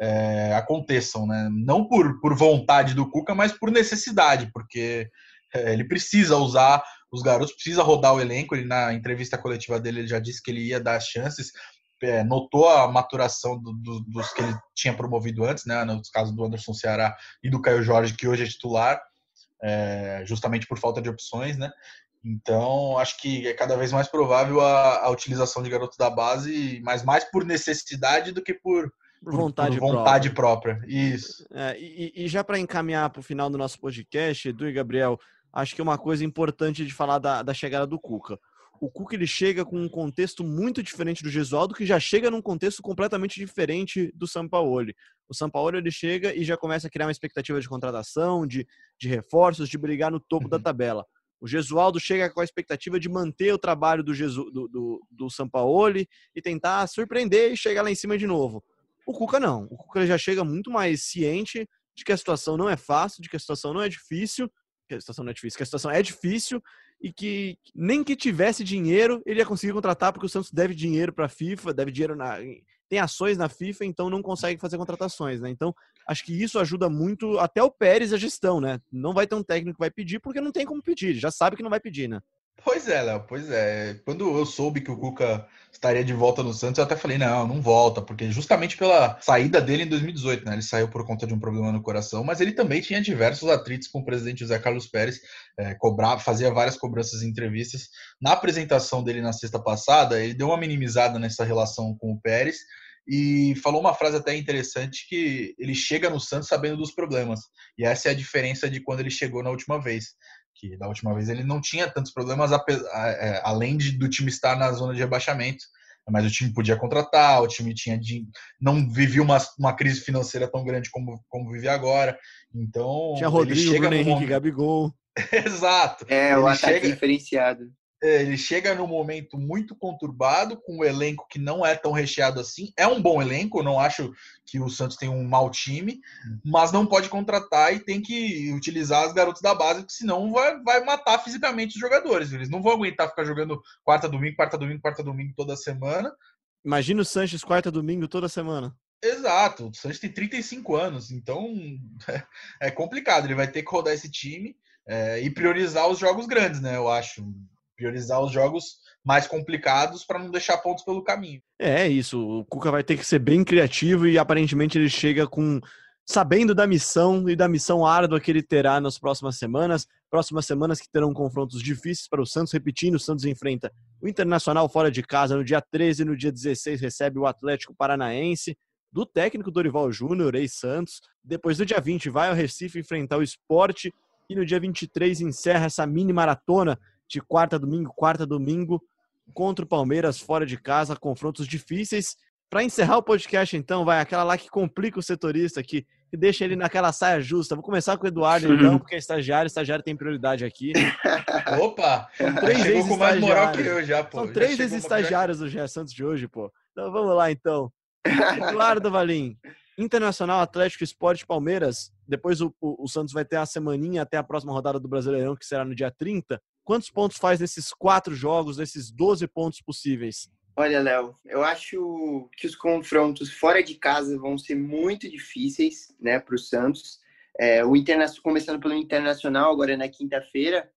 é, aconteçam, né? Não por, por vontade do Cuca, mas por necessidade, porque é, ele precisa usar os garotos, precisa rodar o elenco. Ele na entrevista coletiva dele ele já disse que ele ia dar as chances. É, notou a maturação do, do, dos que ele tinha promovido antes, né? Nos casos do Anderson Ceará e do Caio Jorge, que hoje é titular, é, justamente por falta de opções, né? Então, acho que é cada vez mais provável a, a utilização de garotos da base, mas mais por necessidade do que por, Por vontade, por vontade própria. Isso. É, e, e já para encaminhar para o final do nosso podcast, Edu e Gabriel, acho que uma coisa importante de falar da, da chegada do Cuca. O Cuca ele chega com um contexto muito diferente do Gesualdo, que já chega num contexto completamente diferente do Sampaoli. O Sampaoli ele chega e já começa a criar uma expectativa de contratação, de, de reforços, de brigar no topo da Uhum. tabela. O Gesualdo chega com a expectativa de manter o trabalho do, Gesu, do, do, do Sampaoli e tentar surpreender e chegar lá em cima de novo. O Cuca não. O Cuca já chega muito mais ciente de que a situação não é fácil, de que a situação não é difícil, que a situação não é difícil, que a situação é difícil e que nem que tivesse dinheiro ele ia conseguir contratar porque o Santos deve dinheiro para a FIFA, deve dinheiro na tem ações na FIFA, então não consegue fazer contratações, né? Então, acho que isso ajuda muito até o Pérez a gestão, né? Não vai ter um técnico que vai pedir porque não tem como pedir, já sabe que não vai pedir, né? Pois é, Léo, pois é. Quando eu soube que o Cuca estaria de volta no Santos, eu até falei, não, não volta, porque justamente pela saída dele em 2018, né? Ele saiu por conta de um problema no coração, mas ele também tinha diversos atritos com o presidente José Carlos Pérez, é, cobrava, fazia várias cobranças em entrevistas. Na apresentação dele na sexta passada, ele deu uma minimizada nessa relação com o Pérez e falou uma frase até interessante que ele chega no Santos sabendo dos problemas. E essa é a diferença de quando ele chegou na última vez que da última vez ele não tinha tantos problemas, é, além de, do time estar na zona de rebaixamento. Mas o time podia contratar, o time tinha de, não vivia uma, uma crise financeira tão grande como, como vive agora. Então. Tinha Rodrigo, chega Bruno Henrique, momento... Gabigol. Exato. É, o ataque chega... diferenciado ele chega num momento muito conturbado, com um elenco que não é tão recheado assim. É um bom elenco, eu não acho que o Santos tem um mau time, mas não pode contratar e tem que utilizar os garotos da base, porque senão vai, vai matar fisicamente os jogadores. Eles não vão aguentar ficar jogando quarta domingo, quarta domingo, quarta domingo toda semana. Imagina o Sanches quarta domingo toda semana. Exato, o Sanches tem 35 anos, então é complicado. Ele vai ter que rodar esse time. é, e priorizar os jogos grandes, né? Eu acho. Priorizar os jogos mais complicados para não deixar pontos pelo caminho. É isso. O Cuca vai ter que ser bem criativo e aparentemente ele chega com sabendo da missão e da missão árdua que ele terá nas próximas semanas. Próximas semanas que terão confrontos difíceis para o Santos. Repetindo, o Santos enfrenta o Internacional fora de casa no dia 13, no dia 16 recebe o Atlético Paranaense do técnico Dorival Júnior, ex-Santos. Depois do dia 20 vai ao Recife enfrentar o Esporte e no dia 23 encerra essa mini maratona de quarta domingo, quarta domingo contra o Palmeiras fora de casa, confrontos difíceis. Para encerrar o podcast, então, vai aquela lá que complica o setorista aqui e deixa ele naquela saia justa. Vou começar com o Eduardo, então, porque é estagiário, estagiário tem prioridade aqui. Opa! São três Chegou com mais moral que eu já, pô. São Já três ex-estagiários do Gé Santos de hoje, pô. Então vamos lá, então. Eduardo Valim, Internacional, Atlético, Esporte, Palmeiras. Depois o, o- o Santos vai ter a semaninha até a próxima rodada do Brasileirão, que será no dia 30. Quantos pontos faz nesses quatro jogos, nesses 12 pontos possíveis? Olha, Léo, eu acho que os confrontos fora de casa vão ser muito difíceis, né, para o Santos. É, o Interna começando pelo Internacional agora na quinta-feira.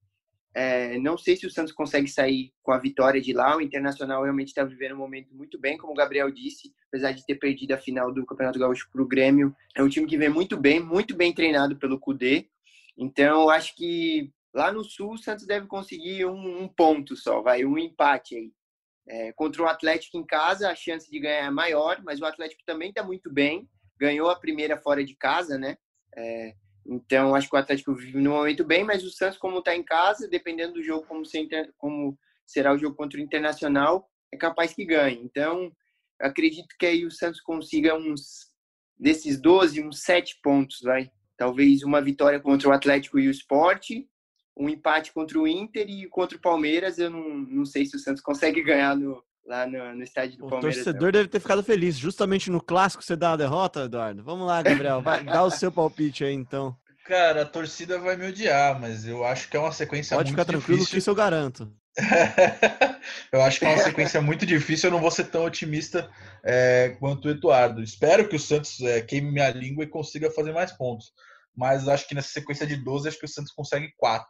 É, não sei se o Santos consegue sair com a vitória de lá. O Internacional realmente está vivendo um momento muito bem, como o Gabriel disse, apesar de ter perdido a final do Campeonato Gaúcho para o Grêmio. É um time que vem muito bem, muito bem treinado pelo Cudê. Então, eu acho que lá no Sul o Santos deve conseguir um, um ponto só, vai um empate aí. É, contra o Atlético em casa, a chance de ganhar é maior, mas o Atlético também está muito bem. Ganhou a primeira fora de casa, né? É, então, acho que o Atlético vive no momento bem, mas o Santos, como está em casa, dependendo do jogo, como, inter- como será o jogo contra o Internacional, é capaz que ganhe. Então, acredito que aí o Santos consiga uns, desses 12, uns 7 pontos, vai. Talvez uma vitória contra o Atlético e o Esporte, um empate contra o Inter e contra o Palmeiras, eu não, não sei se o Santos consegue ganhar no, lá no, no estádio do O Palmeiras. não. torcedor deve ter ficado feliz. Justamente no clássico você dá uma derrota, Eduardo? Vamos lá, Gabriel. Vai, dá o seu palpite aí, então. Cara, a torcida vai me odiar, mas eu acho que é uma sequência Pode muito ficar tranquilo que difícil. isso eu garanto. eu acho que é uma sequência muito difícil. Eu não vou ser tão otimista é, quanto o Eduardo. Espero que o Santos é, queime minha língua e consiga fazer mais pontos. Mas acho que nessa sequência de 12, acho que o Santos consegue 4.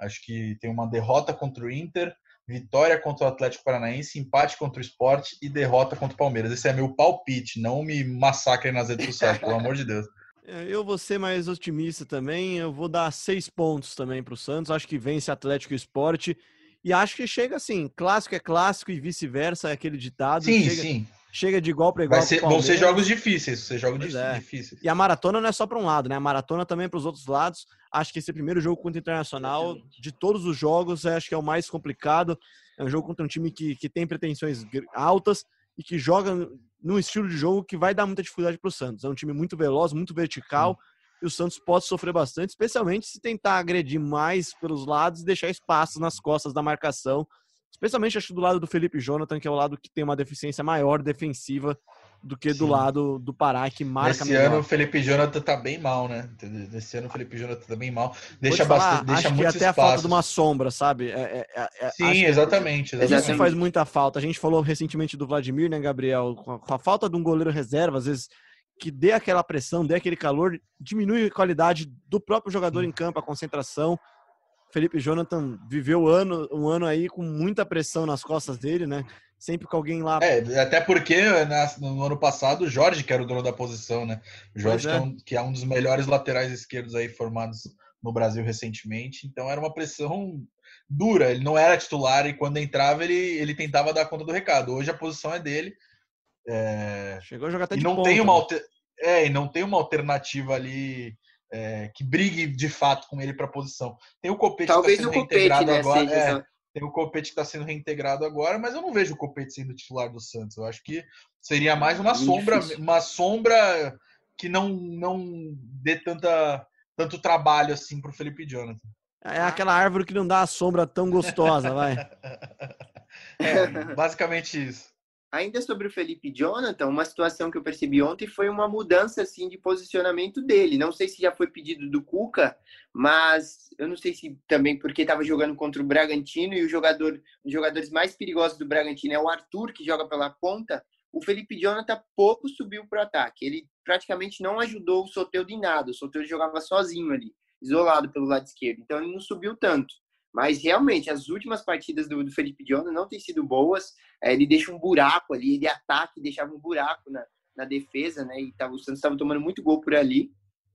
Acho que tem uma derrota contra o Inter, vitória contra o Atlético Paranaense, empate contra o Sport e derrota contra o Palmeiras. Esse é meu palpite. Não me massacrem nas redes sociais, pelo amor de Deus. É, Eu vou ser mais otimista também. Eu vou dar seis pontos também para o Santos. Acho que vence Atlético e Esporte. E acho que chega assim: clássico é clássico e vice-versa, é aquele ditado. Sim, chega, sim. Chega de igual para igual. Vai ser- vão ser jogos difíceis. Vão ser jogos Pois dif- é. difíceis. E a maratona não é só para um lado, né? A maratona também para os outros lados. Acho que esse primeiro jogo contra o Internacional, de todos os jogos, é, acho que é o mais complicado. É um jogo contra um time que, que tem pretensões altas e que joga num estilo de jogo que vai dar muita dificuldade para o Santos. É um time muito veloz, muito vertical. E o Santos pode sofrer bastante, especialmente se tentar agredir mais pelos lados e deixar espaços nas costas da marcação. Especialmente acho que do lado do Felipe Jonathan, que é o lado que tem uma deficiência maior defensiva do que do Sim. lado do Pará, que marca melhor. ano o Felipe Jonathan tá bem mal, né? Nesse ano o Felipe Jonathan tá bem mal. Deixa bastante, deixa acho que até a falta de uma sombra, sabe? É, é, é, é, Sim, que exatamente, Isso exatamente. faz muita falta. A gente falou recentemente do Vladimir, né, Gabriel? Com a, com a falta de um goleiro reserva, às vezes, que dê aquela pressão, dê aquele calor, diminui a qualidade do próprio jogador em campo, a concentração. Felipe Jonathan viveu ano, um ano aí com muita pressão nas costas dele, né? Sempre com alguém lá. É, até porque na- no ano passado o Jorge que era o dono da posição, né? O Jorge é. que, é um, que é um dos melhores laterais esquerdos aí formados no Brasil recentemente. Então era uma pressão dura. Ele não era titular e quando entrava ele, ele tentava dar conta do recado. Hoje a posição é dele. É, Chegou a jogar até e de não ponta, tem uma né? alter... é, e não tem uma alternativa ali é, que brigue de fato com ele para a posição. Tem o Copete Talvez que tá o sendo Copete, reintegrado né, agora. seja é, tem o Copete que está sendo reintegrado agora, mas eu não vejo o Copete sendo titular do Santos. Eu acho que seria mais uma Muito sombra, difícil. uma sombra que não não dê tanta tanto trabalho assim para o Felipe Jonathan. É aquela árvore que não dá a sombra tão gostosa, vai. É, basicamente isso. Ainda sobre o Felipe Jonathan, uma situação que eu percebi ontem foi uma mudança assim de posicionamento dele. Não sei se já foi pedido do Cuca, mas eu não sei se também porque estava jogando contra o Bragantino e o jogador, jogadores mais perigosos do Bragantino é o Arthur, que joga pela ponta. O Felipe Jonathan pouco subiu para o ataque. Ele praticamente não ajudou o Soteldo em nada. O Soteldo jogava sozinho ali. isolado pelo lado esquerdo. Então ele não subiu tanto. Mas realmente, as últimas partidas do, do Felipe Jonathan não têm sido boas. É, ele deixa um buraco ali, ele ataca e deixava um buraco na, na defesa, né? E tava, o Santos estava tomando muito gol por ali.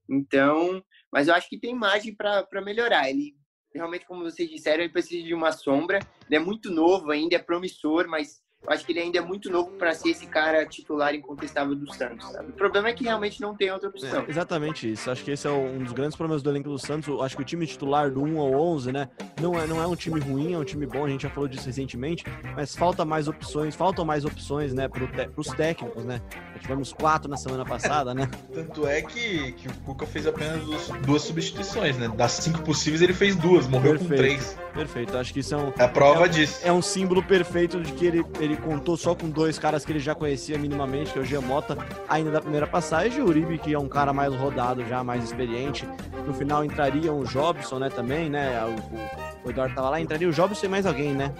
Então, mas eu acho que tem margem para melhorar. Ele realmente, como vocês disseram, ele precisa de uma sombra. Ele é muito novo ainda, é promissor, mas eu acho que ele ainda é muito novo para ser esse cara titular incontestável do Santos. Sabe? O problema é que realmente não tem outra opção. É, exatamente isso. Acho que esse é um dos grandes problemas do elenco do Santos. Eu acho que o time titular do 1 ao 11, né, não é, não é um time ruim, é um time bom. A gente já falou disso recentemente, mas falta mais opções, faltam mais opções, né, para os técnicos, né. Já tivemos quatro na semana passada, né. Tanto é que, que o Cuca fez apenas duas, duas substituições, né. Das cinco possíveis ele fez duas, morreu perfeito, com três. Perfeito. Acho que isso é um. É a prova é, disso. É um símbolo perfeito de que ele, ele ele contou só com dois caras que ele já conhecia minimamente, que é o Giamota, ainda da primeira passagem, e o Uribe, que é um cara mais rodado, já mais experiente. No final entraria o Jobson, né, também, né? O, o Eduardo tava lá, entraria o Jobson e mais alguém, né?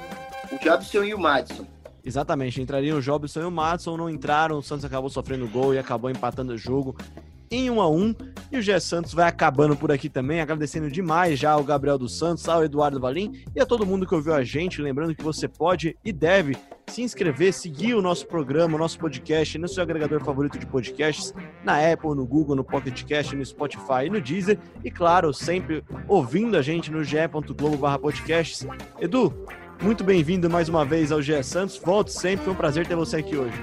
O Jobson e o Madison. Exatamente, entrariam o Jobson e o Madison, não entraram, o Santos acabou sofrendo gol e acabou empatando o jogo em 1 a 1 e o Gé Santos vai acabando por aqui também, agradecendo demais já ao Gabriel dos Santos, ao Eduardo Valim e a todo mundo que ouviu a gente, lembrando que você pode e deve se inscrever, seguir o nosso programa, o nosso podcast no seu agregador favorito de podcasts, na Apple, no Google, no Pocket Cast, no Spotify e no Deezer e claro, sempre ouvindo a gente no ge.globo/podcasts. Edu, muito bem-vindo mais uma vez ao GE Santos. Volte sempre, foi um prazer ter você aqui hoje.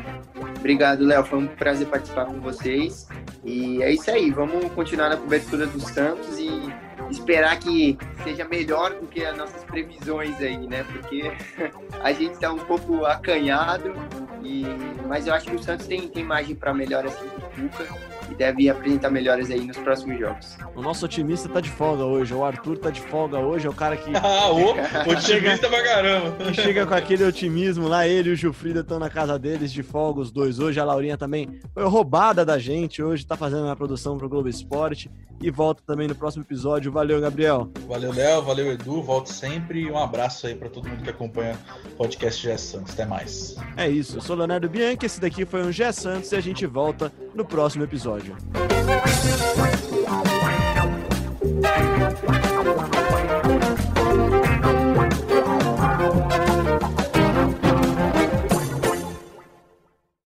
Obrigado, Léo. Foi um prazer participar com vocês. E é isso aí. Vamos continuar na cobertura dos Santos e esperar que seja melhor do que as nossas previsões aí, né? Porque a gente está um pouco acanhado, e... mas eu acho que o Santos tem, tem margem para melhor assim com o Cuca e deve apresentar melhores aí nos próximos jogos. O nosso otimista tá de folga hoje, o Arthur tá de folga hoje, é o cara que. ah, o otimista pra caramba! Que chega com aquele otimismo lá, ele e o Gilfrida estão na casa deles de folga, os dois hoje. A Laurinha também foi roubada da gente hoje, tá fazendo uma produção pro Globo Esporte e volta também no próximo episódio. Valeu, Gabriel. Valeu, Léo, valeu, Edu, volto sempre e um abraço aí para todo mundo que acompanha o podcast Gé Santos. Até mais. É isso, eu sou Leonardo Bianchi, esse daqui foi um Gé Santos e a gente volta no próximo episódio.